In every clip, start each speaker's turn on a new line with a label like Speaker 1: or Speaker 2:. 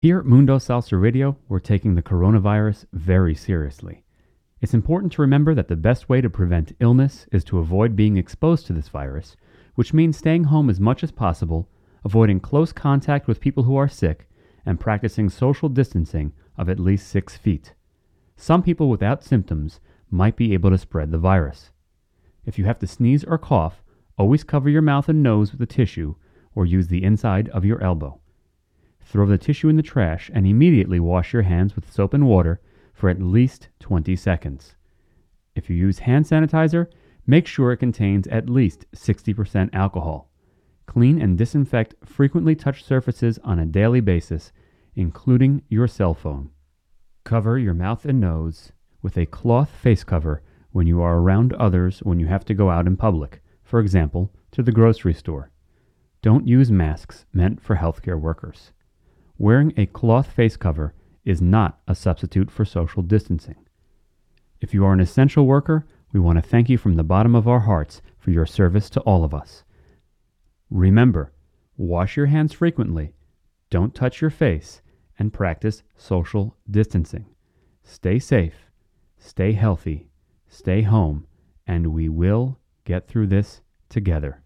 Speaker 1: Here at Mundo Salsa Radio, we're taking the coronavirus very seriously. It's important to remember that the best way to prevent illness is to avoid being exposed to this virus, which means staying home as much as possible, avoiding close contact with people who are sick, and practicing social distancing of at least six feet. Some people without symptoms might be able to spread the virus. If you have to sneeze or cough, always cover your mouth and nose with a tissue or use the inside of your elbow. Throw the tissue in the trash and immediately wash your hands with soap and water for at least 20 seconds. If you use hand sanitizer, make sure it contains at least 60% alcohol. Clean and disinfect frequently touched surfaces on a daily basis, including your cell phone. Cover your mouth and nose with a cloth face cover when you are around others when you have to go out in public, for example, to the grocery store. Don't use masks meant for healthcare workers. Wearing a cloth face cover is not a substitute for social distancing. If you are an essential worker, we want to thank you from the bottom of our hearts for your service to all of us. Remember, wash your hands frequently, don't touch your face, and practice social distancing. Stay safe, stay healthy, stay home, and we will get through this together.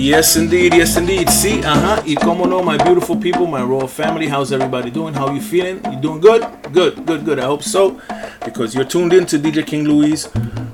Speaker 2: Yes, indeed. Yes, indeed. See, uh huh. Y como no, my beautiful people, my royal family. How's everybody doing? How you feeling? You doing good? Good, good, good. I hope so. Because you're tuned in to DJ King Louie's,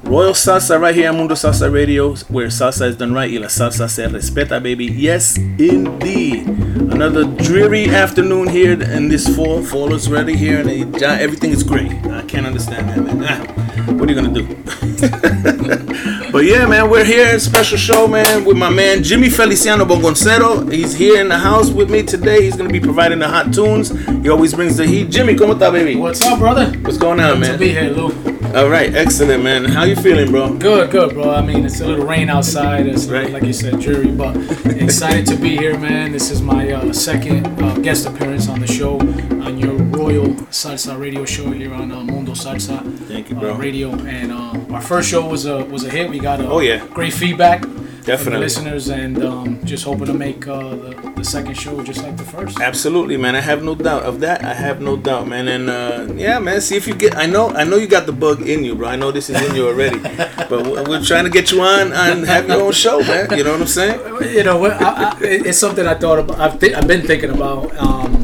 Speaker 2: Royal Salsa right here on Mundo Salsa Radio, where salsa is done right y la salsa se respeta, baby. Yes, indeed. Another dreary afternoon here in this fall. Fall is ready here, and everything is great. I can't understand that, man. What are you gonna do? But yeah, man, we're here. Special show, man, with my man Jimmy Feliciano Bongocero. He's here in the house with me today. He's gonna be providing the hot tunes. He always brings the heat. Jimmy, ¿cómo está, baby?
Speaker 3: What's up, brother?
Speaker 2: What's going on,
Speaker 3: Good to be
Speaker 2: man?
Speaker 3: here, Lou.
Speaker 2: All right, excellent, man. How you feeling, bro?
Speaker 3: Good, good, bro. I mean, it's a little rain outside. It's
Speaker 2: Right.
Speaker 3: like you said, dreary, but excited to be here, man. This is my uh, second uh, guest appearance on the show Royal Salsa radio show here on uh, Mundo Salsa
Speaker 2: Thank you,
Speaker 3: uh, radio. And uh, our first show was a was a hit. We got a
Speaker 2: Oh, yeah.
Speaker 3: great feedback. From the
Speaker 2: Definitely.
Speaker 3: listeners, and um, just hoping to make uh, the, the second show just like the first.
Speaker 2: Absolutely, man. I have no doubt of that. I have no doubt, man. And uh, yeah, man. See if you get. I know. I know you got the bug in you, bro. I know this is in you already. but we're we're trying to get you on and have your own show, man. You know what I'm saying?
Speaker 3: you know, what, I, I, it's something I thought about. I've, th- I've been thinking about. Um,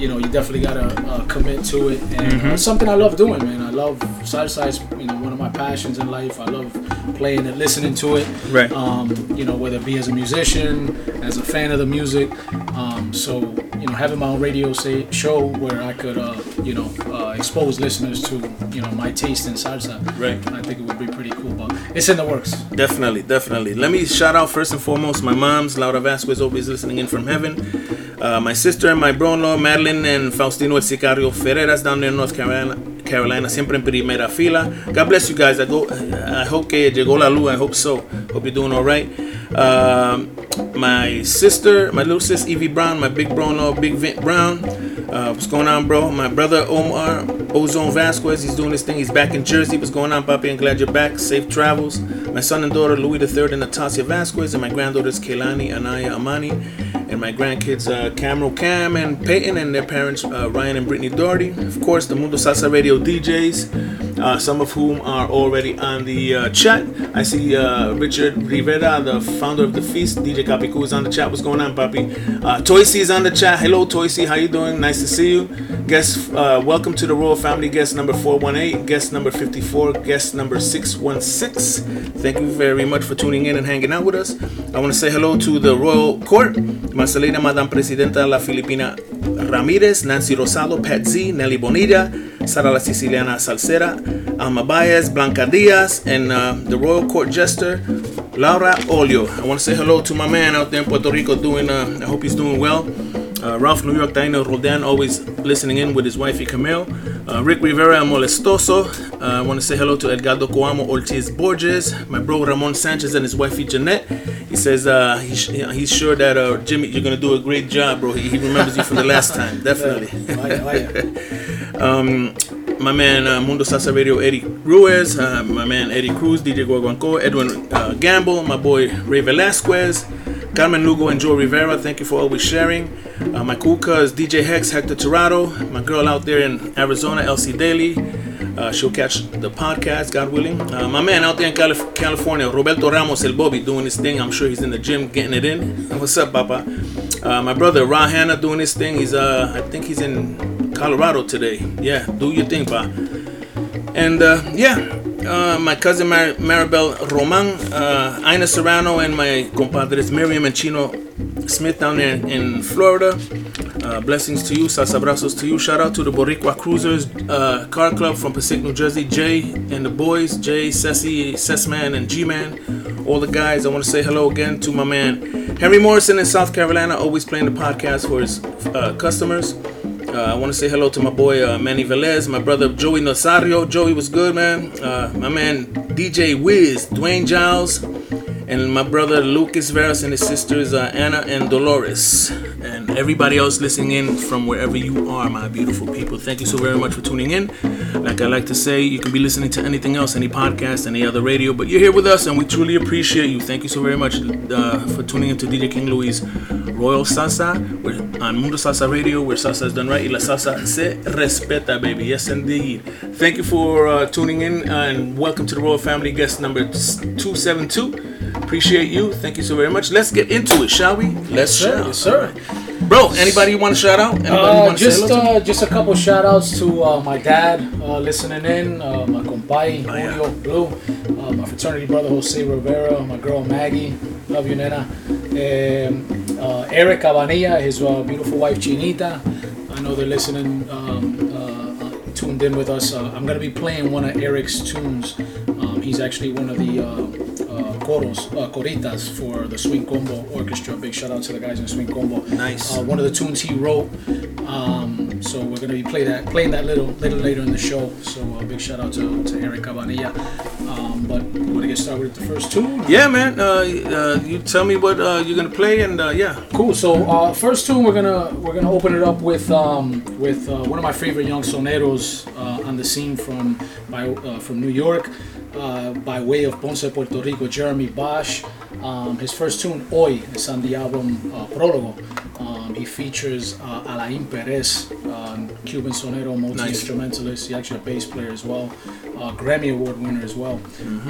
Speaker 3: you know, you definitely gotta uh, commit to it, and
Speaker 2: Mm-hmm.
Speaker 3: uh, it's something I love doing, man. I love salsa. Is, you know, one of my passions in life. I love playing it, listening to it.
Speaker 2: Right.
Speaker 3: Um, you know, whether it be as a musician, as a fan of the music. Um, so, you know, having my own radio say, show where I could, uh, you know, uh, expose listeners to, you know, my taste in salsa.
Speaker 2: Right.
Speaker 3: I think it would be pretty cool, but it's in the works.
Speaker 2: Definitely, definitely. Let me shout out first and foremost my mom's, Laura Vazquez, always listening in from heaven. Uh, my sister and my brother-in-law, Madeline and Faustino El Sicario Ferreras down there in North Carolina, Carolina, siempre en primera fila. God bless you guys. I go. I hope que llegó la luz. I hope so. Hope you're doing all right. Um, my sister, my little sis Evie Brown, my big bro-in-law, Big Vint Brown. Uh, what's going on, bro? My brother Omar Ozone Vazquez, he's doing his thing. He's back in Jersey. What's going on, Papi? I'm glad you're back. Safe travels. My son and daughter Louis III and Natasia Vazquez, and my granddaughters Kaylani, Anaya, Amani, and my grandkids uh, Cameron Cam and Peyton, and their parents uh, Ryan and Brittany Doherty. Of course, the Mundo Salsa Radio DJs. Uh, some of whom are already on the uh, chat. I see uh, Richard Rivera, the founder of the feast. DJ Capicu is on the chat. What's going on, Papi? Uh, Toysy is on the chat. Hello, Toysy. How you doing? Nice to see you. Guest, uh, welcome to the Royal Family. Guest number 418, guest number 54, guest number 616. Thank you very much for tuning in and hanging out with us. I want to say hello to the Royal Court, Marcelina Madame Presidenta La Filipina Ramirez, Nancy Rosado, Pat Z, Nelly Bonilla, Sara La Siciliana Salsera, Alma Baez, Blanca Diaz, and uh, the Royal Court Jester, Laura Olio. I want to say hello to my man out there in Puerto Rico doing, uh, I hope he's doing well. Uh, Ralph New York, Taino Roldan, always listening in with his wifey Camille. Uh, Rick Rivera Molestoso. Uh, I want to say hello to Edgardo Coamo Ortiz Borges, my bro Ramon Sanchez and his wifey Jeanette. He says uh, he's, he's sure that uh, Jimmy, you're going to do a great job, bro. He, he remembers you from the last time, definitely. Um, my man uh, Mundo Salsa Radio Eddie Ruiz, uh, my man Eddie Cruz, DJ Guaguanco, Edwin uh, Gamble, my boy Ray Velasquez, Carmen Lugo and Joe Rivera. Thank you for always sharing. Uh, my cool cuz DJ Hex, Hector Tirado, my girl out there in Arizona, Elsie Daly. Uh, she'll catch the podcast, God willing. Uh, my man out there in Calif- California, Roberto Ramos, El Bobby, doing his thing. I'm sure he's in the gym getting it in. What's up, Papa? Uh, my brother Ra Hanna doing his thing. He's, uh, I think he's in Colorado today. Yeah, do your thing, pa. And uh, yeah, uh, my cousin Mar- Maribel Roman, uh, Ina Serrano, and my compadres Miriam and Chino Smith down there in Florida. Uh, blessings to you, sasabrazos to you. Shout out to the Boricua Cruisers uh, Car Club from Passaic, New Jersey. Jay and the boys, Jay, Ceci, Sessman, and G-Man. All the guys. I want to say hello again to my man Henry Morrison in South Carolina, always playing the podcast for his uh, customers. Uh, I want to say hello to my boy uh, Manny Velez, my brother Joey Nazario. Joey was good, man. Uh, my man DJ Wiz, Dwayne Giles, and my brother Lucas Veras and his sisters uh, Anna and Dolores, and everybody else listening in from wherever you are, my beautiful people. Thank you so very much for tuning in. Like I like to say, you can be listening to anything else, any podcast, any other radio, but you're here with us, and we truly appreciate you. Thank you so very much uh, for tuning into DJ King Louie's Royal Salsa. We're on Mundo Salsa Radio, where salsa is done right, y la salsa se respeta, baby. Yes, indeed. Thank you for uh, tuning in, and welcome to the Royal Family guest number 272. Appreciate you. Thank you so very much. Let's get into it, shall we? Let's shout.
Speaker 3: Yes, sir.
Speaker 2: Bro, anybody you want to shout out? Anybody
Speaker 3: Uh,
Speaker 2: want to say
Speaker 3: just uh, just a couple shout outs to uh, my dad uh, listening in, uh, my compai
Speaker 2: Oh, yeah.
Speaker 3: Julio Blue, uh, my fraternity brother Jose Rivera, my girl Maggie, love you nena, um, uh, Eric Cabanilla, his uh, beautiful wife Chinita. I know they're listening, um, tuned in with us. Uh, I'm gonna be playing one of Eric's tunes. Um, he's actually one of the coros, uh, coritas for the Swing Combo Orchestra. Big shout out to the guys in Swing Combo.
Speaker 2: Nice.
Speaker 3: Uh, one of the tunes he wrote. Um, so we're gonna be play that, playing that little, little later in the show. So uh, big shout out to, to Eric Cabanilla. Um, but we want to get started with the first tune.
Speaker 2: Yeah, man. Uh, uh, you tell me what uh, you're gonna play, and uh, yeah.
Speaker 3: Cool. So uh, first tune we're gonna we're gonna open it up with um, with uh, one of my favorite young soneros uh, on the scene from by, uh, from New York. Uh, by way of Ponce, Puerto Rico, Jeremy Bosch. Um, his first tune, Hoy, is on the album uh, Prólogo. Um, he features uh, Alain Perez, uh, Cuban sonero, multi-instrumentalist. He's actually a bass player as well. Uh, Grammy Award winner as well.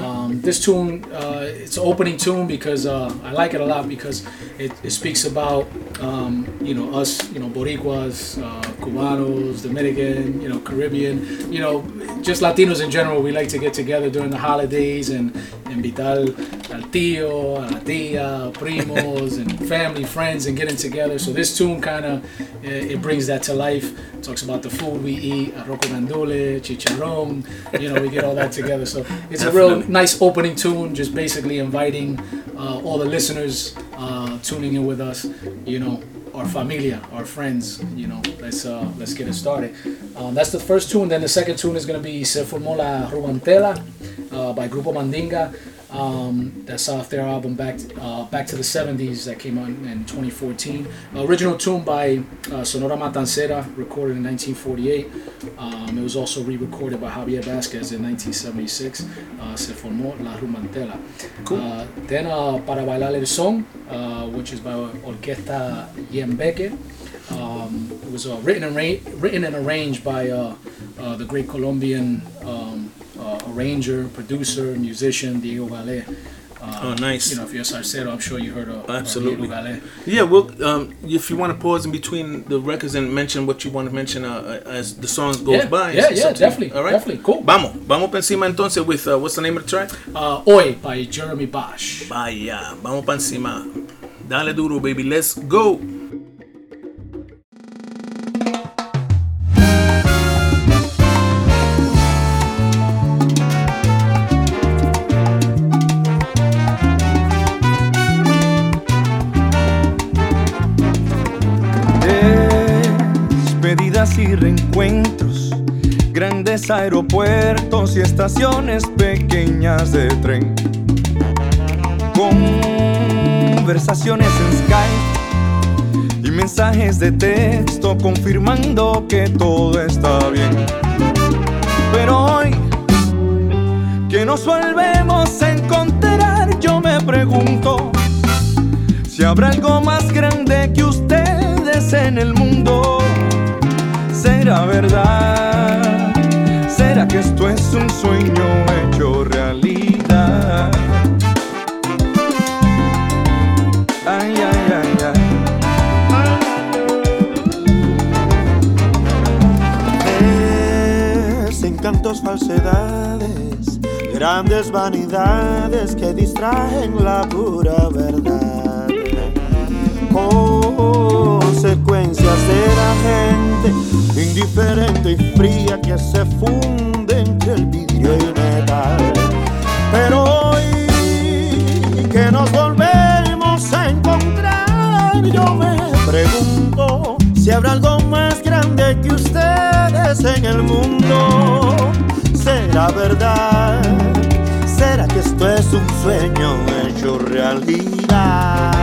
Speaker 3: Um, this tune, uh, it's an opening tune because uh, I like it a lot because it, it speaks about um, you know us, you know Boricuas, uh, Cubanos, Dominican, you know Caribbean, you know just Latinos in general. We like to get together during the holidays and invitar al tío, a la tía, primos, and family, friends, and getting together. So this tune kind of it, it brings that to life. It talks about the food we eat, arroz con andule, chicharrón. You know, we get all that together. So it's a real nice opening tune, just basically inviting uh, all the listeners uh, tuning in with us. You know, our familia, our friends. You know, let's uh, let's get it started. Um, that's the first tune. Then the second tune is gonna be Se formó la Rumantela uh, by Grupo Mandinga. Um, that's off their album Back uh, Back to the 70s that came out in 2014. original tune by uh, Sonora Matancera, recorded in 1948. Um, it was also re-recorded by Javier Vasquez in 1976. Uh, Se formó la Rumantela. Uh, then uh, Para bailar el son, uh, which is by Orquesta Yembeke. Um, it was uh, written and ra- written and arranged by uh, uh, the great Colombian um, uh, arranger, producer, musician, Diego Gale. Uh,
Speaker 2: Oh, nice.
Speaker 3: You know, if you're a salsero, I'm sure you heard of, of
Speaker 2: Absolutely.
Speaker 3: Diego Gale.
Speaker 2: Yeah, well, um, if you want to pause in between the records and mention what you want to mention uh, as the song goes
Speaker 3: Yeah,
Speaker 2: by.
Speaker 3: yeah, yeah,
Speaker 2: up to you.
Speaker 3: definitely,
Speaker 2: All right,
Speaker 3: definitely, cool.
Speaker 2: Vamos, vamos pa encima entonces with uh, what's the name of the track?
Speaker 3: Uh, Hoy by Jeremy Bosch.
Speaker 2: Vaya, vamos pa encima. Dale duro, baby. Let's go.
Speaker 4: Aeropuertos y estaciones pequeñas de tren. Conversaciones en Skype y mensajes de texto confirmando que todo está bien. Pero hoy que nos volvemos a encontrar, yo me pregunto si habrá algo más grande que ustedes en el mundo. ¿Será verdad? ¿Será que esto es un sueño hecho realidad? Ay, ay, ay, ay.
Speaker 5: Desencantos, falsedades, grandes vanidades que distraen la pura verdad. Consecuencias de la gente indiferente y fría que se funde el vidrio y el metal. Pero hoy que nos volvemos a encontrar, yo me pregunto si habrá algo más grande que ustedes en el mundo. ¿Será verdad? ¿Será que esto es un sueño hecho realidad?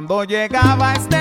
Speaker 4: Cuando
Speaker 6: llegaba Estela,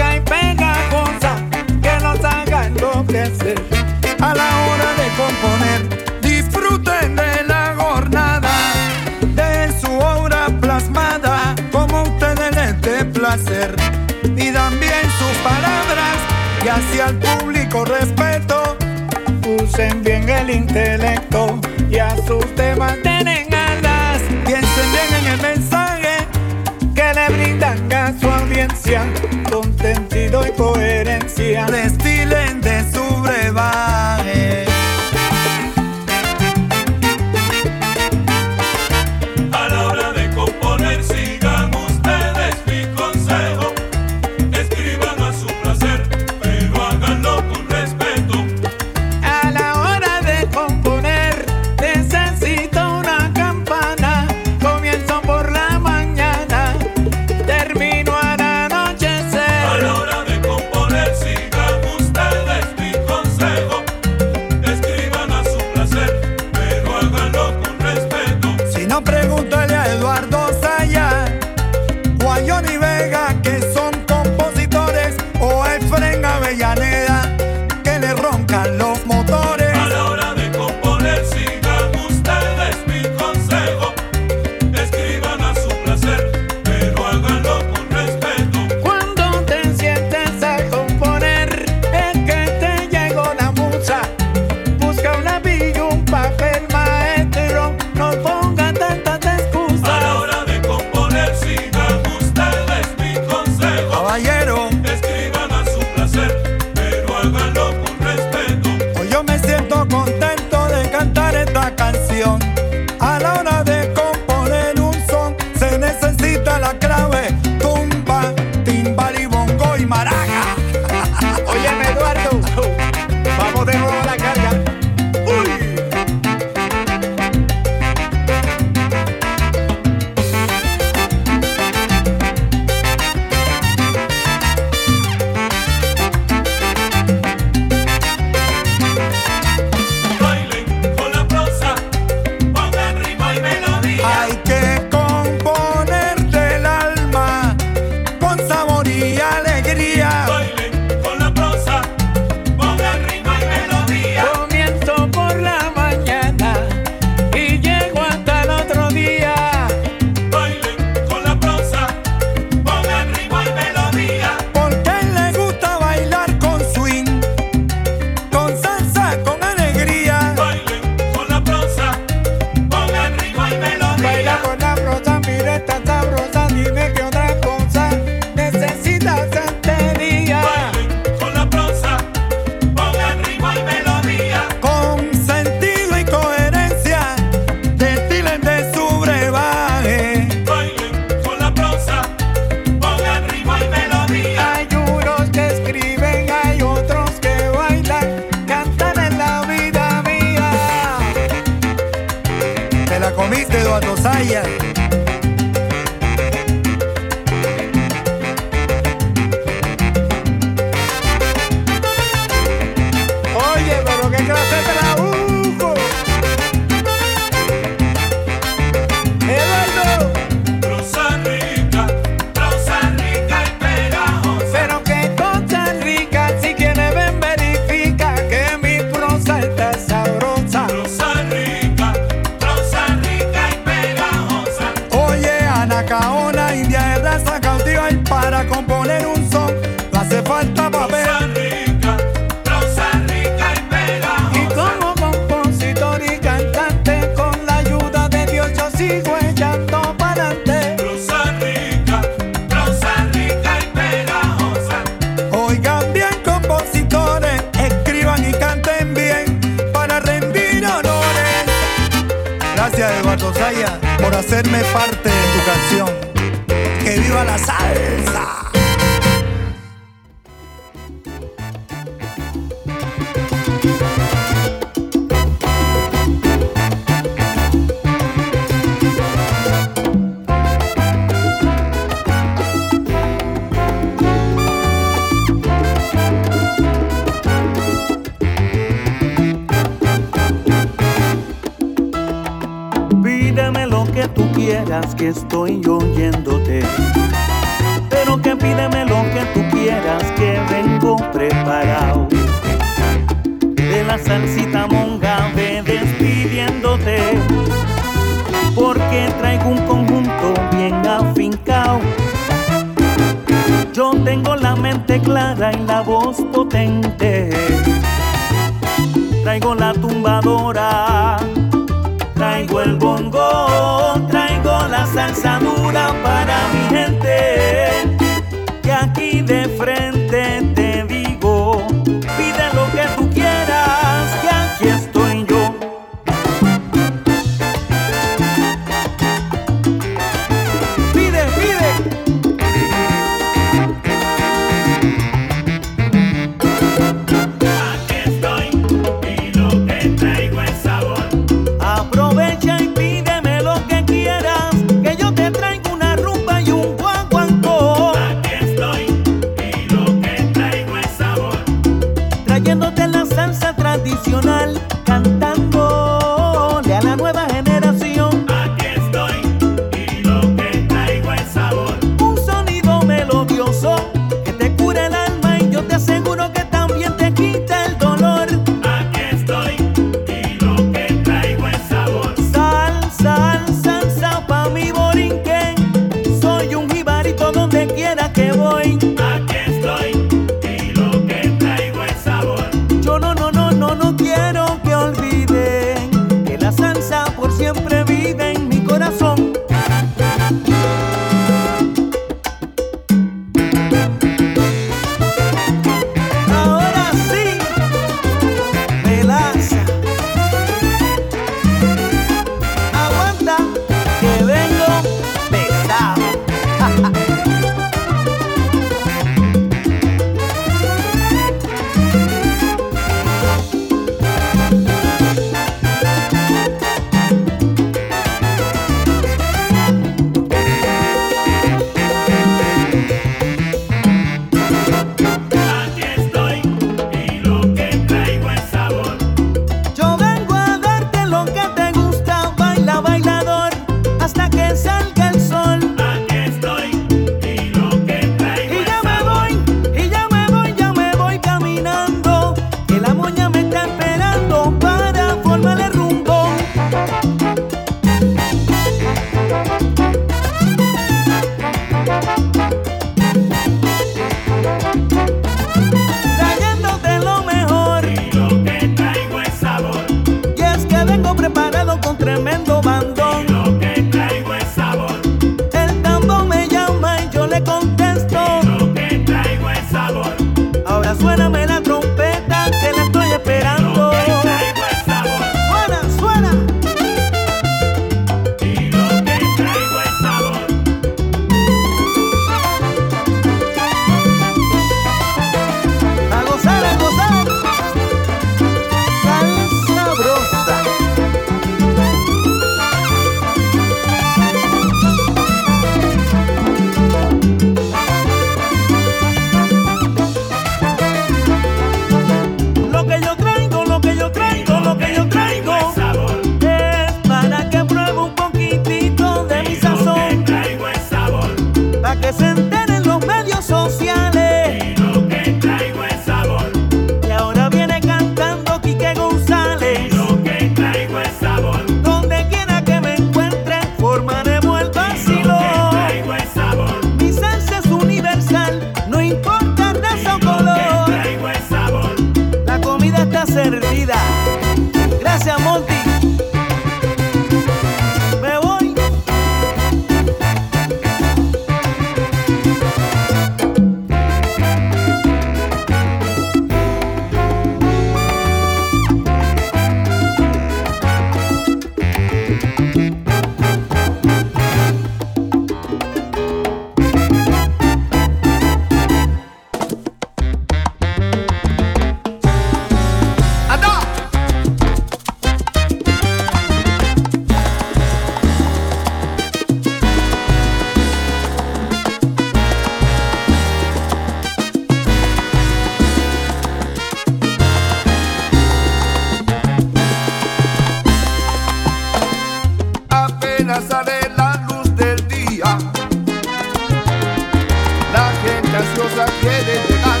Speaker 7: quiere llegar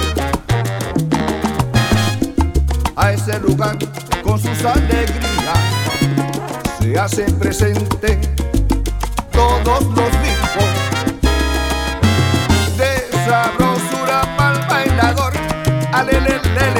Speaker 7: a ese lugar con sus
Speaker 8: alegrías. Se hacen presente todos los ritmos de sabrosura para bailador. Alelelele.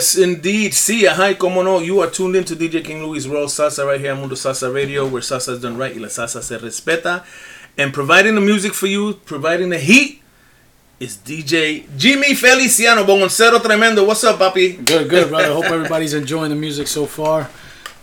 Speaker 2: Yes, indeed. See ya. Hi, como no. You are tuned in to DJ King Louie's Royal Salsa right here on Mundo Salsa Radio, where salsa is done right y la salsa se respeta. And providing the music for you, providing the heat, is DJ Jimmy Feliciano Bongocero Tremendo. What's up, papi?
Speaker 3: Good, good, brother. Hope everybody's enjoying the music so far.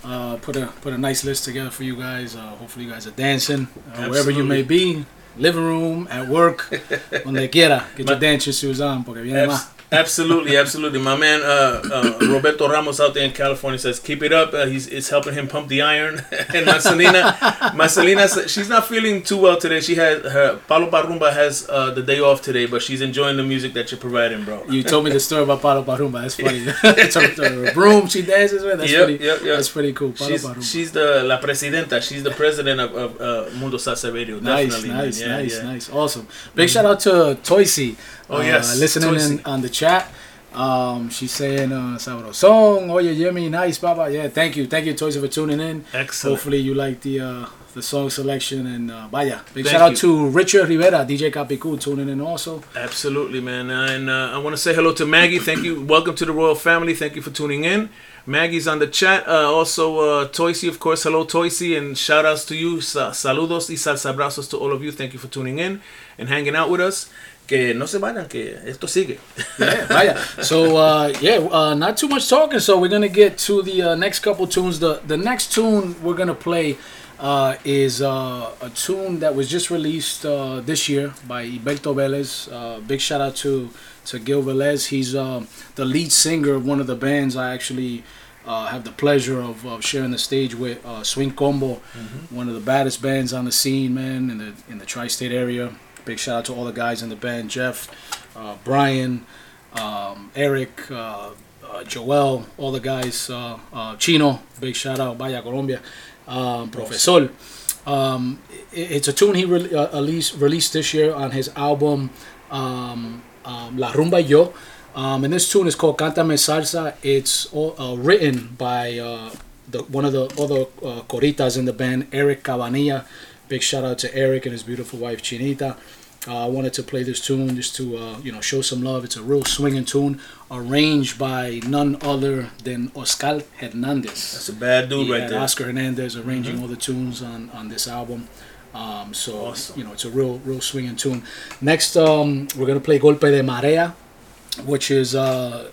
Speaker 3: Uh, put a put a nice list together for you guys. Uh, hopefully, you guys are dancing uh, wherever you may be, living room, at work, donde quiera. Get your dancing shoes on, porque viene más.
Speaker 2: Absolutely, absolutely. My man uh, uh, Roberto Ramos out there in California says, "Keep it up." Uh, he's it's helping him pump the iron. and Marcelina, Marcelina, she's not feeling too well today. She has her Palo Barumba has uh, the day off today, but she's enjoying the music that you're providing, bro.
Speaker 3: You told me the story about Palo Barumba. That's funny. Told- told her broom she dances with. That's
Speaker 2: Yep,
Speaker 3: pretty.
Speaker 2: yep, yep.
Speaker 3: That's pretty cool. Palo
Speaker 2: She's,
Speaker 3: Barumba.
Speaker 2: she's the la presidenta. She's the president of, of uh, Mundo Salsa Radio.
Speaker 3: Nice,
Speaker 2: Definitely,
Speaker 3: nice,
Speaker 2: Yeah,
Speaker 3: nice,
Speaker 2: yeah.
Speaker 3: nice. Awesome. Big shout out to Toysy.
Speaker 2: Oh, yes,
Speaker 3: listening in on the chat. Um, she's saying uh, Sabrosón. Oye, Jimmy, nice, Papa. Yeah, thank you, thank you, Toysy, for tuning in.
Speaker 2: Excellent.
Speaker 3: Hopefully, you like the uh, the song selection and uh, vaya. Big
Speaker 2: Thank
Speaker 3: shout out to Richard Rivera, DJ Capicu, tuning in also.
Speaker 2: Absolutely, man. And uh, I want to say hello to Maggie. Thank you. Welcome to the royal family. Thank you for tuning in. Maggie's on the chat. Uh, also, uh, of course. Hello, Toysy, and shout outs to you. Sa- saludos y salsa abrazos to all of you. Thank you for tuning in and hanging out with us. Que no se vayan, que esto sigue.
Speaker 3: Yeah, vaya. So uh, yeah, uh, not too much talking. So we're gonna get to the uh, next couple tunes. The the next tune we're gonna play uh, is uh, a tune that was just released uh, this year by Gilberto Velez. Uh, big shout out to to Gil Velez. He's uh, the lead singer of one of the bands I actually. Uh, have the pleasure of, of sharing the stage with uh, Swing Combo, one of the baddest bands on the scene, man, in the in the tri-state area. Big shout out to all the guys in the band, Jeff, uh, Brian, um, Eric, uh, uh, Joel, all the guys, uh, uh, Chino, big shout out, Vaya Colombia, um, Profesor. Um, it- it's a tune he re- released, released this year on his album um, um, La Rumba Yo. Um, and this tune is called Cántame Salsa. It's uh, written by uh, the, one of the other uh, coritas in the band, Eric Cabanilla. Big shout out to Eric and his beautiful wife Chinita. Uh, I wanted to play this tune just to uh, you know show some love. It's a real swinging tune, arranged by none other than Oscar Hernandez.
Speaker 2: That's a bad dude right there.
Speaker 3: Oscar Hernandez arranging
Speaker 2: Mhm.
Speaker 3: all the tunes on on this album. Um, so
Speaker 2: Awesome.
Speaker 3: you know it's a real real swinging tune. Next, um, we're gonna play Golpe de Marea, which is uh,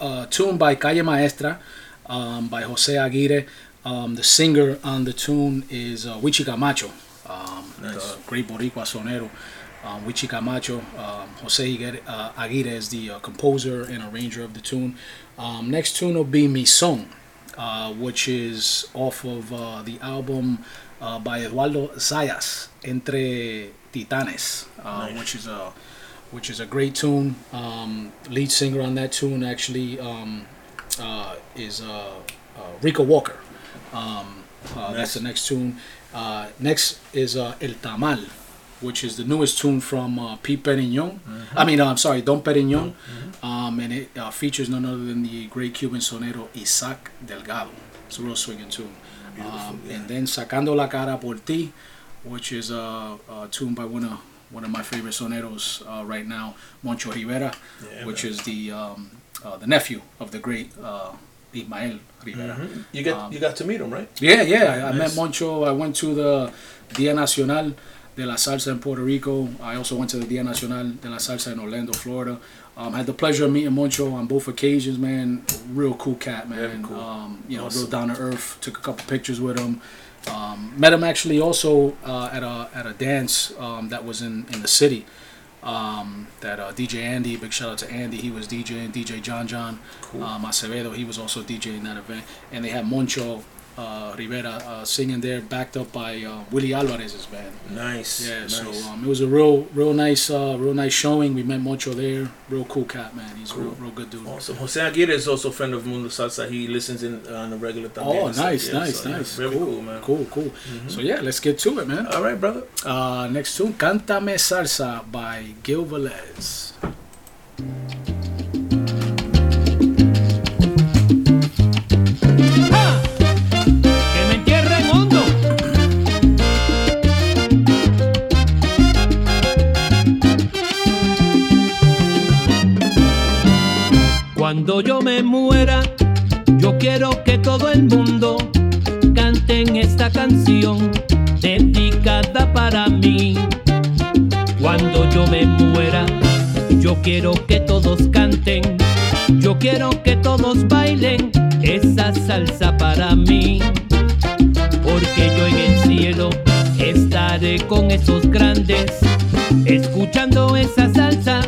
Speaker 3: a tune by Calle Maestra, um, by Jose Aguirre. Um, the singer on the tune is uh, Wichi Camacho, um,
Speaker 2: Nice.
Speaker 3: the great Boricua sonero. Um, Wichi Camacho, um, Jose Aguirre, uh, Aguirre is the uh, composer and arranger of the tune. Um, next tune will be Mi Son, uh, which is off of uh, the album uh, by Eduardo Zayas, Entre Titanes, uh,
Speaker 2: Nice.
Speaker 3: which is a which is a great tune. Um, lead singer on that tune actually um, uh, is uh, uh, Rico Walker. Um, uh, That's the next tune. Uh, next is uh, El Tamal, which is the newest tune from uh, Pete Perignon. I mean, uh, I'm sorry, Don Perignon. Um, and it uh, features none other than the great Cuban sonero Isaac Delgado. It's a real swinging tune. Um, And then Sacando la Cara por Ti, which is a, a tune by one of one of my favorite soneros uh, right now, Moncho Rivera,
Speaker 2: Yeah,
Speaker 3: which is the um, uh, the nephew of the great uh, Ismael Rivera.
Speaker 2: Mhm. You got
Speaker 3: Um,
Speaker 2: you got to meet him, right?
Speaker 3: Yeah, yeah. I, I met Moncho. I went to the Dia Nacional de la Salsa in Puerto Rico. I also went to the Dia Nacional de la Salsa in Orlando, Florida. Um, had the pleasure of meeting Moncho on both occasions, man. Real cool cat, man.
Speaker 2: Cool.
Speaker 3: Um, you know,
Speaker 2: Awesome.
Speaker 3: real down to earth. Took a couple pictures with him. Um, met him actually also uh, at a at a dance um, that was in in the city. Um, that uh, DJ Andy, big shout out to Andy. He was DJing. DJ John John
Speaker 2: Cool.
Speaker 3: um, Acevedo, he was also DJing that event, and they had Moncho uh, Rivera uh, singing there, backed up by uh, Willie Alvarez's band.
Speaker 2: Nice.
Speaker 3: Yeah,
Speaker 2: nice.
Speaker 3: so um, it was a real, real nice, uh, real nice showing. We met Moncho there. Real cool cat, man. He's a real, real good dude.
Speaker 2: Awesome. Jose Aguirre is also a friend of Mundo Salsa. He listens in uh, on a regular.
Speaker 3: Oh, nice, nice, nice.
Speaker 2: Very
Speaker 3: cool,
Speaker 2: cool, man.
Speaker 3: Cool, cool. So yeah, let's get to it, man.
Speaker 2: All right, brother.
Speaker 3: Uh, next tune, Cántame Salsa by Gil Velez.
Speaker 9: Cuando yo me muera, yo quiero que todo el mundo canten esta canción dedicada para mí. Cuando yo me muera, yo quiero que todos canten, yo quiero que todos bailen esa salsa para mí. Porque yo en el cielo estaré con esos grandes, escuchando esa salsa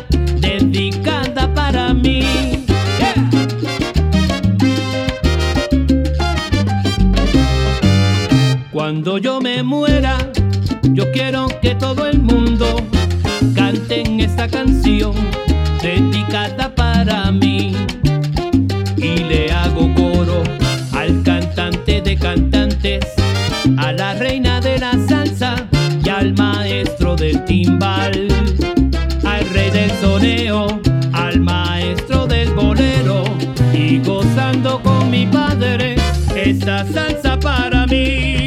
Speaker 10: Cuando yo me muera, yo quiero que todo el mundo canten esta canción dedicada para mí. Y le hago coro al cantante de cantantes, a la reina de la salsa y al maestro del timbal, al rey del soneo, al maestro del bolero y gozando con mi padre esta salsa para mí.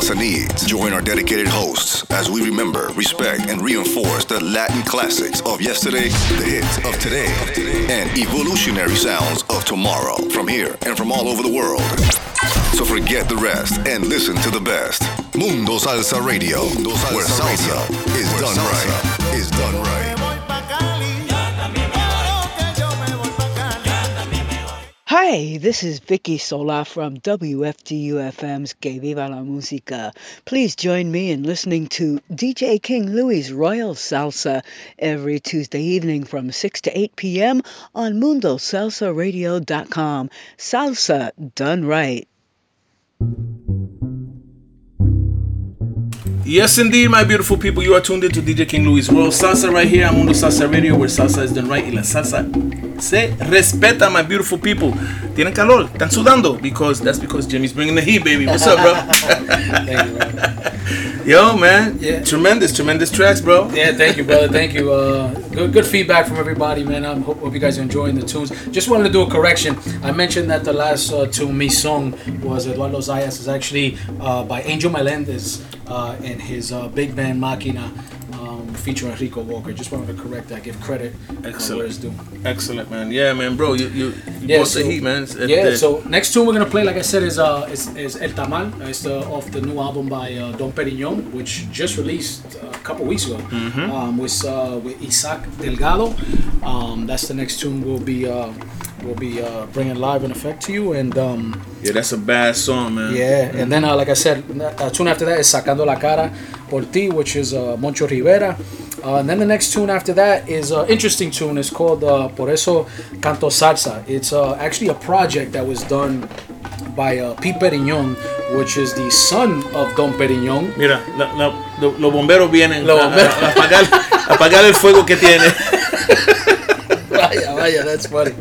Speaker 4: Salsa
Speaker 11: needs. Join our dedicated hosts as we remember, respect, and reinforce the Latin classics of yesterday, the hits of today, and evolutionary sounds of tomorrow from here and from all over the world. So forget the rest and listen to the best. Mundo Salsa Radio, where salsa is done right.
Speaker 12: Hi, this is Vicky Sola from WFDU-FM's Que Viva la Música. Please join me in listening to DJ King Louie's Royal Salsa every Tuesday evening from 6 to 8 p.m. on MundoSalsaRadio.com. Salsa done right.
Speaker 2: Yes, indeed, my beautiful people. You are tuned in to DJ King Louie's Royal Salsa right here on Mundo Salsa Radio, where salsa is done right y la salsa se respeta, my beautiful people. Tienen calor, están sudando because that's because Jimmy's bringing the heat, baby. What's up, bro? Yo, man,
Speaker 3: Yeah.
Speaker 2: tremendous, tremendous tracks, bro.
Speaker 3: Yeah, thank you, brother. Thank you. Uh, good, good feedback from everybody, man. I hope, hope you guys are enjoying the tunes. Just wanted to do a correction. I mentioned that the last uh, tune, Mi Song, was Eduardo Zayas. is actually uh, by Angel Melendez uh, and his uh, big band Máquina, um, featuring Rico Walker. Just wanted to correct that. Give credit for where it's due.
Speaker 2: Excellent, man. Yeah, man, bro. You you, you
Speaker 3: Yeah,
Speaker 2: brought
Speaker 3: so-
Speaker 2: the heat, man. It's-
Speaker 3: Yeah,
Speaker 2: the-
Speaker 3: so next tune we're gonna play, like I said, is uh is, is El Tamal. It's the, off the new album by uh, Don Perignon, which just released uh, a couple weeks ago.
Speaker 2: Mhm.
Speaker 3: Um, with uh, with Isaac Delgado. Um, that's the next tune we'll be uh, we'll be uh, bringing live in effect to you. And um,
Speaker 2: yeah, that's a bad song, man.
Speaker 3: yeah, and then uh, like I said, a tune after that is Sacando la Cara por Ti, which is uh, Moncho Rivera. Uh, and then the next tune after that is an interesting tune. It's called uh, Por eso canto salsa. It's uh, actually a project that was done by uh, Pete Perignon, which is the son of Don Perignon.
Speaker 2: Mira, la- la- lo- los bomberos vienen
Speaker 3: Los
Speaker 2: a- a-
Speaker 3: bomberos.
Speaker 2: a apagar, a apagar el fuego que tiene.
Speaker 3: vaya, vaya, that's funny.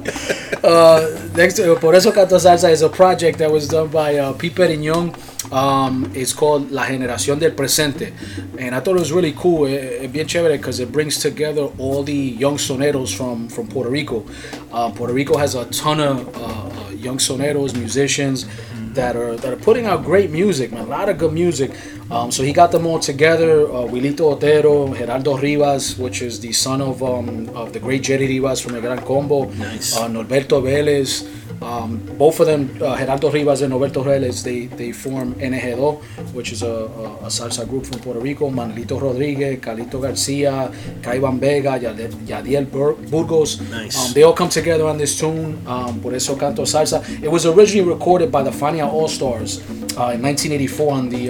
Speaker 3: Uh, next, uh, Por eso Canto Salsa is a project that was done by uh, Pete Perignon. Um, it's called La Generación del Presente. And I thought it was really cool. Eh, eh, bien chévere because it brings together all the young soneros from, from Puerto Rico. Uh, Puerto Rico has a ton of uh, uh, young soneros, musicians that are that are putting out great music, man. A lot of good music. Um, so he got them all together. Uh, Wilito Otero, Geraldo Rivas, which is the son of um, of the great Jerry Rivas from El Gran Combo.
Speaker 2: Nice.
Speaker 3: Uh, Norberto Vélez. Um, both of them, uh, Geraldo Rivas and Norberto Vélez, they they form NG2, which is a, a, a salsa group from Puerto Rico. Manlito Rodriguez, Calito Garcia, Caiban Vega, Yadiel, Yadiel Bur- Burgos.
Speaker 2: Nice.
Speaker 3: Um, they all come together on this tune. Um, Por eso canto salsa. It was originally recorded by the Fania All Stars uh, in 1984 on the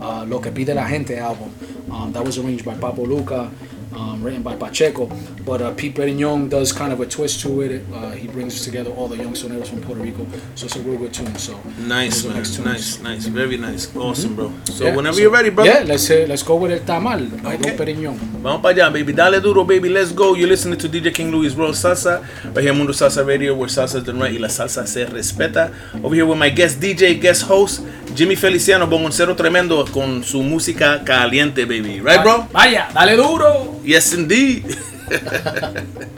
Speaker 3: uh, Lo que pide la gente album. Um, that was arranged by Papo Luca. Um, written by Pacheco, but uh, Pete Perignon does kind of a twist to it. Uh, he brings together all the young soneros from Puerto Rico, so it's a real good tune. So
Speaker 2: Nice, man. Nice, nice. Very nice. Awesome, bro. So
Speaker 3: Yeah,
Speaker 2: whenever
Speaker 3: so-
Speaker 2: you're ready, brother.
Speaker 3: Yeah, let's uh, let's go with el tamal by Don Perignon.
Speaker 2: Vamos para allá, baby. Dale duro, baby. Let's go. You're listening to DJ King Louis World Salsa. Right here, Mundo Salsa Radio, where salsa is done right y la salsa se respeta. Over here with my guest DJ, guest host, Jimmy Feliciano, bongoncero tremendo con su música caliente, baby. Right, bro?
Speaker 3: Vaya, dale duro.
Speaker 2: Yes, indeed.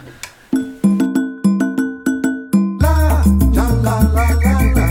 Speaker 13: Esta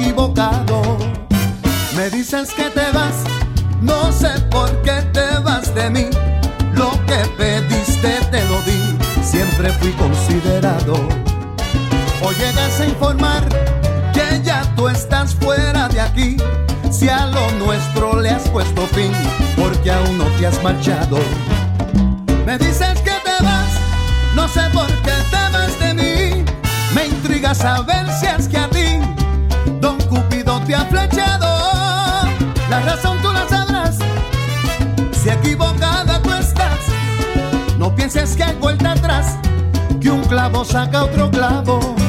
Speaker 13: equivocado. Me dices que te vas, no sé por qué te vas de mí. Lo que pediste te lo di, siempre fui considerado. O llegas a informar que ya tú estás fuera de aquí. Si a lo nuestro le has puesto fin, porque aún no te has marchado. Me dices que te vas, no sé por qué te vas de mí. Me intriga saber si es que tanto te ha flechado. La razón tú la sabrás. Si equivocada tú estás, no pienses que hay vuelta atrás. Que un clavo saca otro clavo.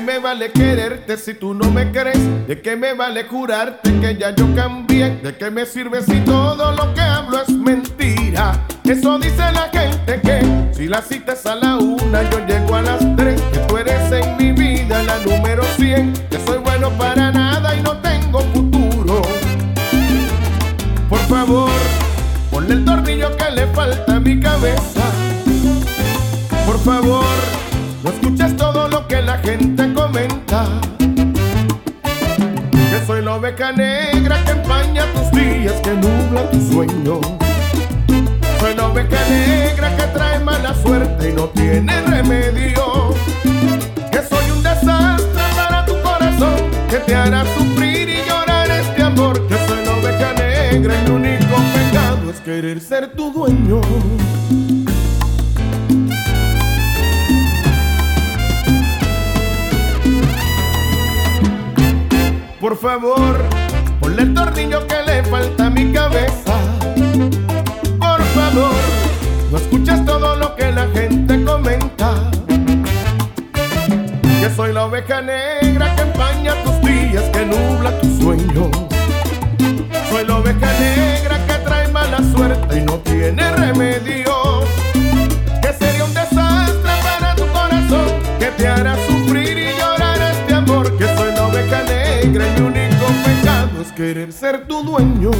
Speaker 14: Me vale quererte si tú no me crees? ¿De qué me vale jurarte que ya yo cambié? ¿De qué me sirve si todo lo que hablo es mentira? Eso dice la gente que si la cita es a la una, yo llego a las tres. Que tú eres en mi vida la número 100. Que soy bueno para nada y no tengo futuro. Por favor, ponle el tornillo que le falta a mi cabeza. Por favor, no escuches todo lo que la gente la oveja negra que empaña tus días, que nubla tu sueño. Soy la oveja negra que trae mala suerte y no tiene remedio. Que soy un desastre para tu corazón, que te hará sufrir y llorar este amor. Que soy la oveja negra y mi único pecado es querer ser tu dueño. Por favor, ponle el tornillo que le falta a mi cabeza. Por favor, no escuches todo lo que la gente comenta. Que soy la oveja negra que empaña tus días, que nubla tu sueño. Soy la oveja negra que trae mala suerte y no tiene remedio. Querer ser tu dueño.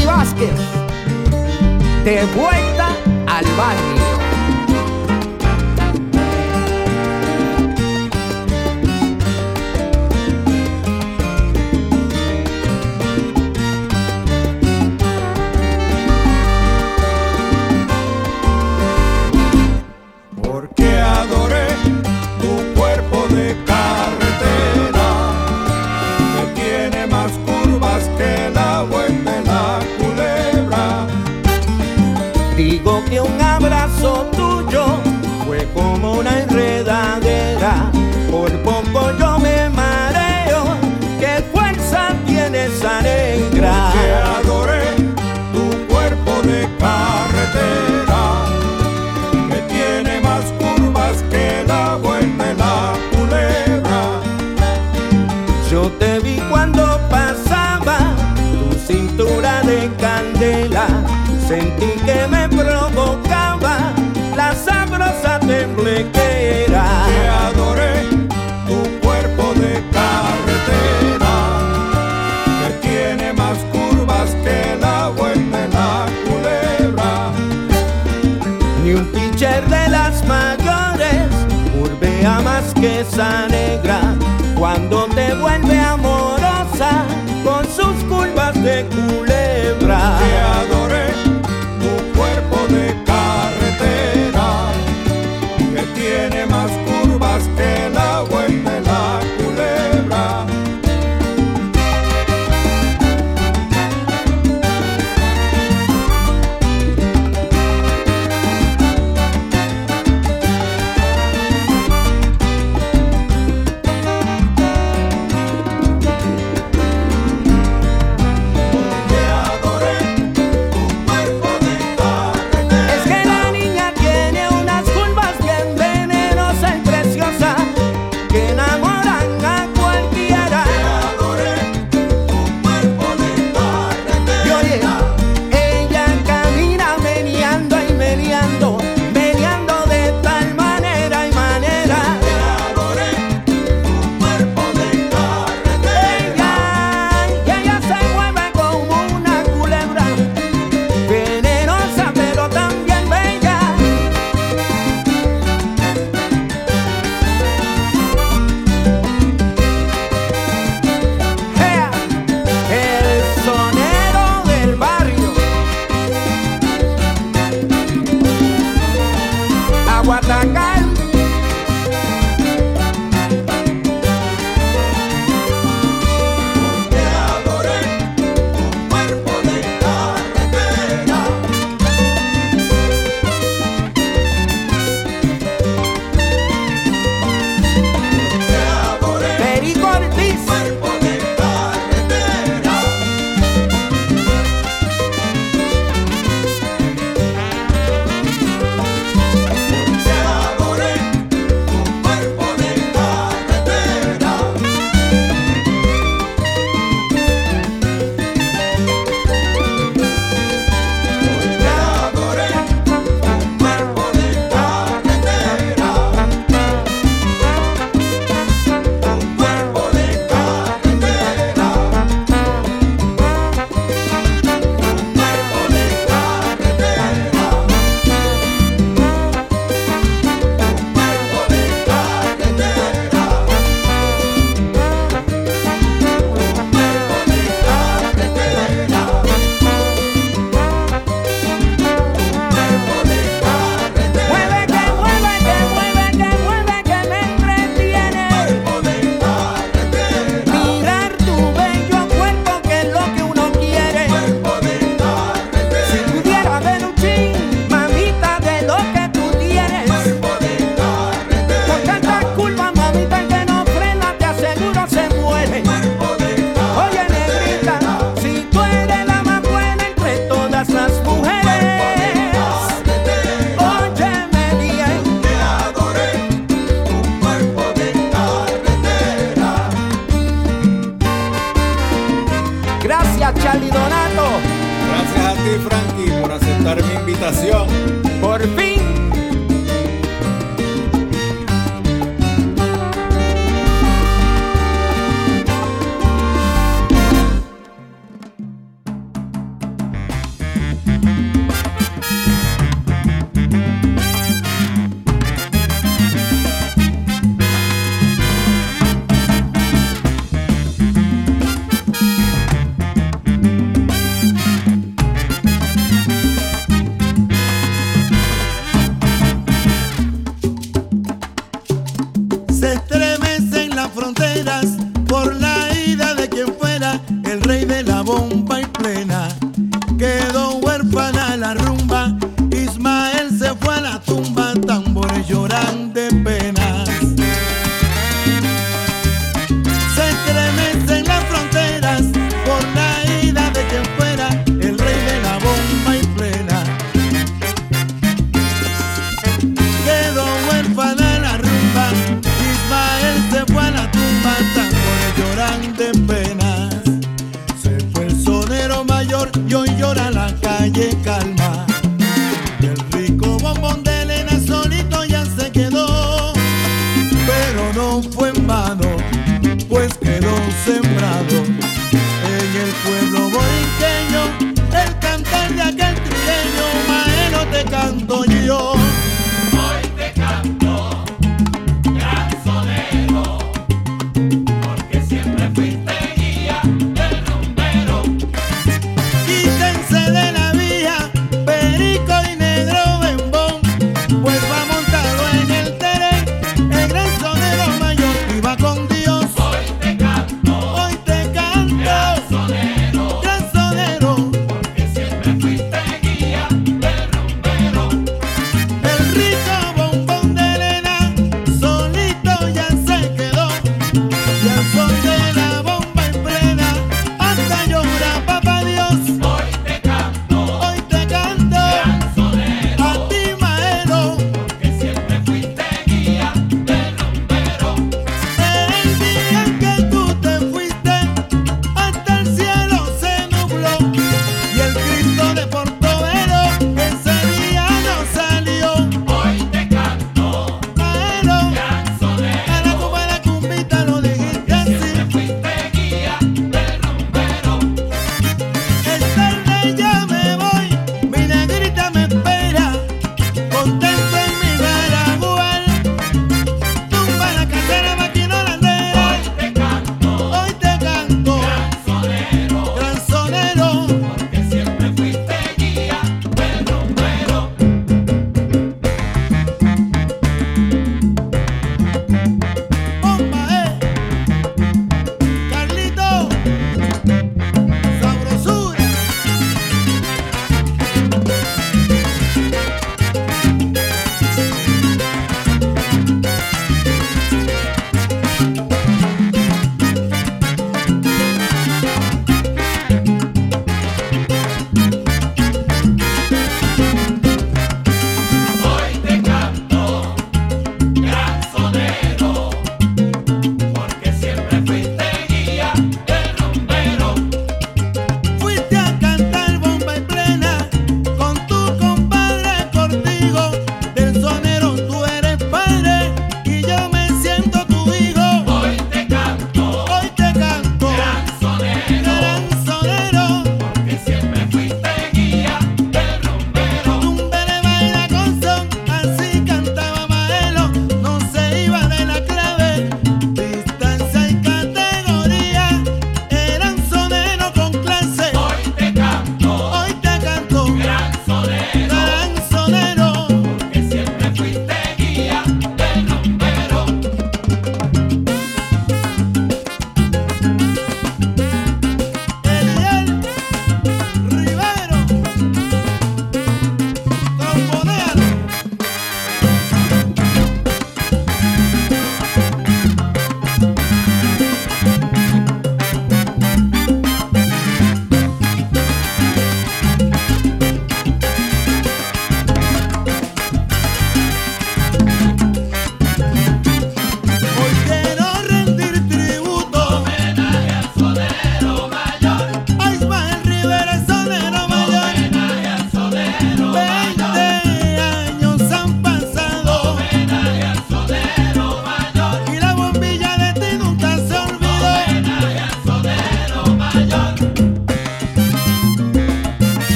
Speaker 15: Vázquez. De vuelta al barrio.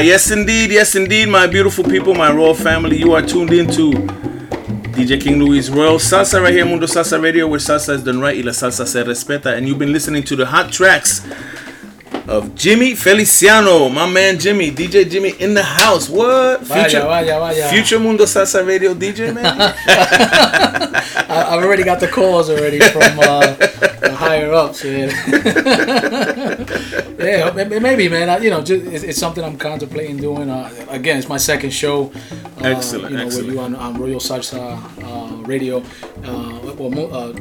Speaker 2: Yes, indeed. Yes, indeed, my beautiful people, my royal family. You are tuned into DJ King Louie's Royal Salsa right here, Mundo Salsa Radio, where salsa is done right y la salsa se respeta. And you've been listening to the hot tracks of Jimmy Feliciano, my man Jimmy, DJ Jimmy in the house. What?
Speaker 3: Future, vaya, vaya, vaya.
Speaker 2: future Mundo Salsa Radio DJ, man?
Speaker 3: I've already got the calls already from uh, the higher ups, man. yeah, it, it may be, man. I, you know, just, it's, it's something I'm contemplating doing. Uh, again, it's my second show. Uh,
Speaker 2: Excellent,
Speaker 3: You know,
Speaker 2: excellent.
Speaker 3: with you on, on Royal Salsa uh, Radio, uh, well, uh,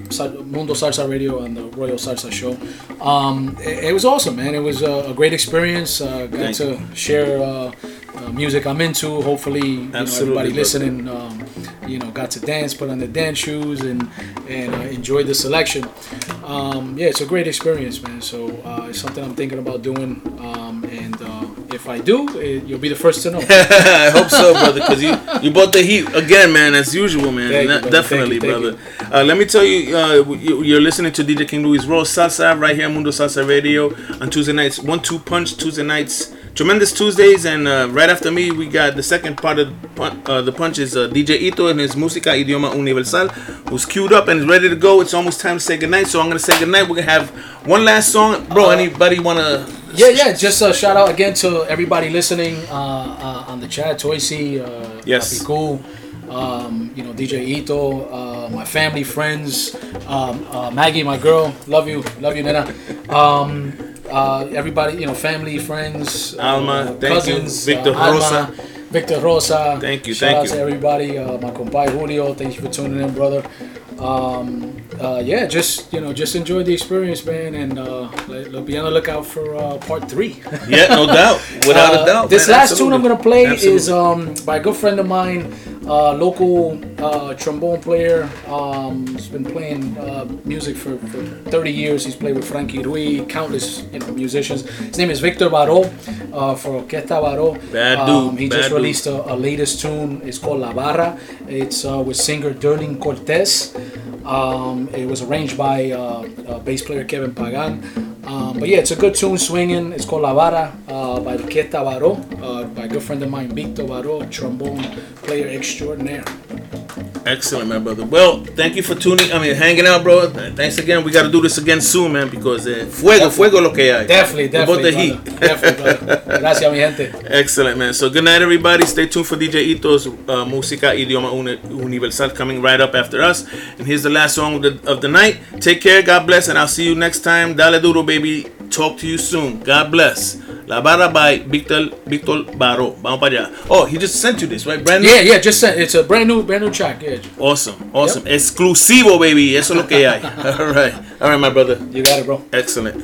Speaker 3: Mundo Salsa Radio and the Royal Salsa Show. Um, it, it was awesome, man. It was a, a great experience. Uh, got
Speaker 2: Thank
Speaker 3: to share. Uh, uh, music I'm into. Hopefully, you know, everybody
Speaker 2: brother.
Speaker 3: listening, um, you know, got to dance, put on the dance shoes, and and uh, enjoyed the selection. Um, yeah, it's a great experience, man. So uh, it's something I'm thinking about doing, um, and uh, if I do, it, you'll be the first to know.
Speaker 2: I hope so, brother, because you you bought the heat again, man, as usual, man.
Speaker 3: You, brother.
Speaker 2: Definitely,
Speaker 3: Thank you, thank
Speaker 2: brother. Uh, let me tell you, uh, you, you're listening to DJ King Louie's Royal Salsa right here, on Mundo Salsa Radio on Tuesday nights. One Two Punch Tuesday nights, tremendous Tuesdays, and uh, right after me, we got the second part of uh, the punch is uh, DJ Ito and his Música Idioma Universal, who's queued up and is ready to go. It's almost time to say goodnight, so I'm gonna say goodnight. We're gonna have one last song, bro. anybody wanna?
Speaker 3: Yeah, yeah. Just a shout out again to everybody listening uh, uh, on the chat. Toysy, uh,
Speaker 2: Yes.
Speaker 3: Cool, um, you know, DJ Ito, uh, my family, friends, um, uh, Maggie, my girl. Love you, love you, Nena. Um, uh, everybody, you know, family, friends,
Speaker 2: Alma,
Speaker 3: uh, cousins,
Speaker 2: Victor
Speaker 3: uh, Alma,
Speaker 2: Rosa.
Speaker 3: Victor Rosa.
Speaker 2: Thank you,
Speaker 3: Shout
Speaker 2: thank
Speaker 3: out
Speaker 2: you.
Speaker 3: to everybody. Uh, my compadre Julio. Thank you for tuning in, brother. Um, uh, yeah, just you know, just enjoy the experience, man, and uh, let, let- be on the lookout for uh, part three.
Speaker 2: Yeah, no doubt. Without a
Speaker 3: Uh,
Speaker 2: doubt,
Speaker 3: This
Speaker 2: man,
Speaker 3: last tune I'm gonna play
Speaker 2: Absolutely.
Speaker 3: is um, by a good friend of mine, uh, local uh, trombone player. Um, he's been playing uh, music for, for 30 years. He's played with Frankie Ruiz, countless you know musicians. His name is Victor Baró uh, for Orquesta Baró.
Speaker 2: Bad
Speaker 3: Um,
Speaker 2: dude,
Speaker 3: he
Speaker 2: bad
Speaker 3: just released a, a latest tune. It's called La Barra. It's uh, with singer Derlin Cortez. Um, it was arranged by uh, uh, bass player Kevin Pagan. Um, but yeah, it's a good tune swinging. It's called La Vara uh, by Orquesta Baró, uh, by a good friend of mine, Victor Baró, trombone player extraordinaire.
Speaker 2: Excellent, my brother. Well, thank you for tuning. I mean, hanging out, bro. Thanks again. We got to do this again soon, man, because uh, fuego, fuego lo que hay.
Speaker 3: Definitely, definitely.
Speaker 2: the heat.
Speaker 3: Definitely, brother. Gracias, mi gente.
Speaker 2: Excellent, man. So good night, everybody. Stay tuned for DJ Ito's uh, Música Idioma Uni- Universal coming right up after us. And here's the last song of the, of the night. Take care. God bless, and I'll see you next time. Dale duro, baby. Talk to you soon. God bless. La Barra by Victor Victor Baro. Vamos para allá. Oh, he just sent you this, right, Brandon?
Speaker 3: Yeah, yeah, just sent. It's a brand new, brand new track. Yeah,
Speaker 2: Awesome, awesome. Exclusivo, baby. Eso es lo que hay. All right. All right, my brother.
Speaker 3: You got it, bro.
Speaker 2: Excellent.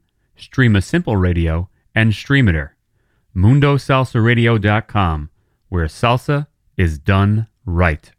Speaker 1: Streema Simple Radio, and Streamitter. MundoSalsaRadio.com, where salsa is done right.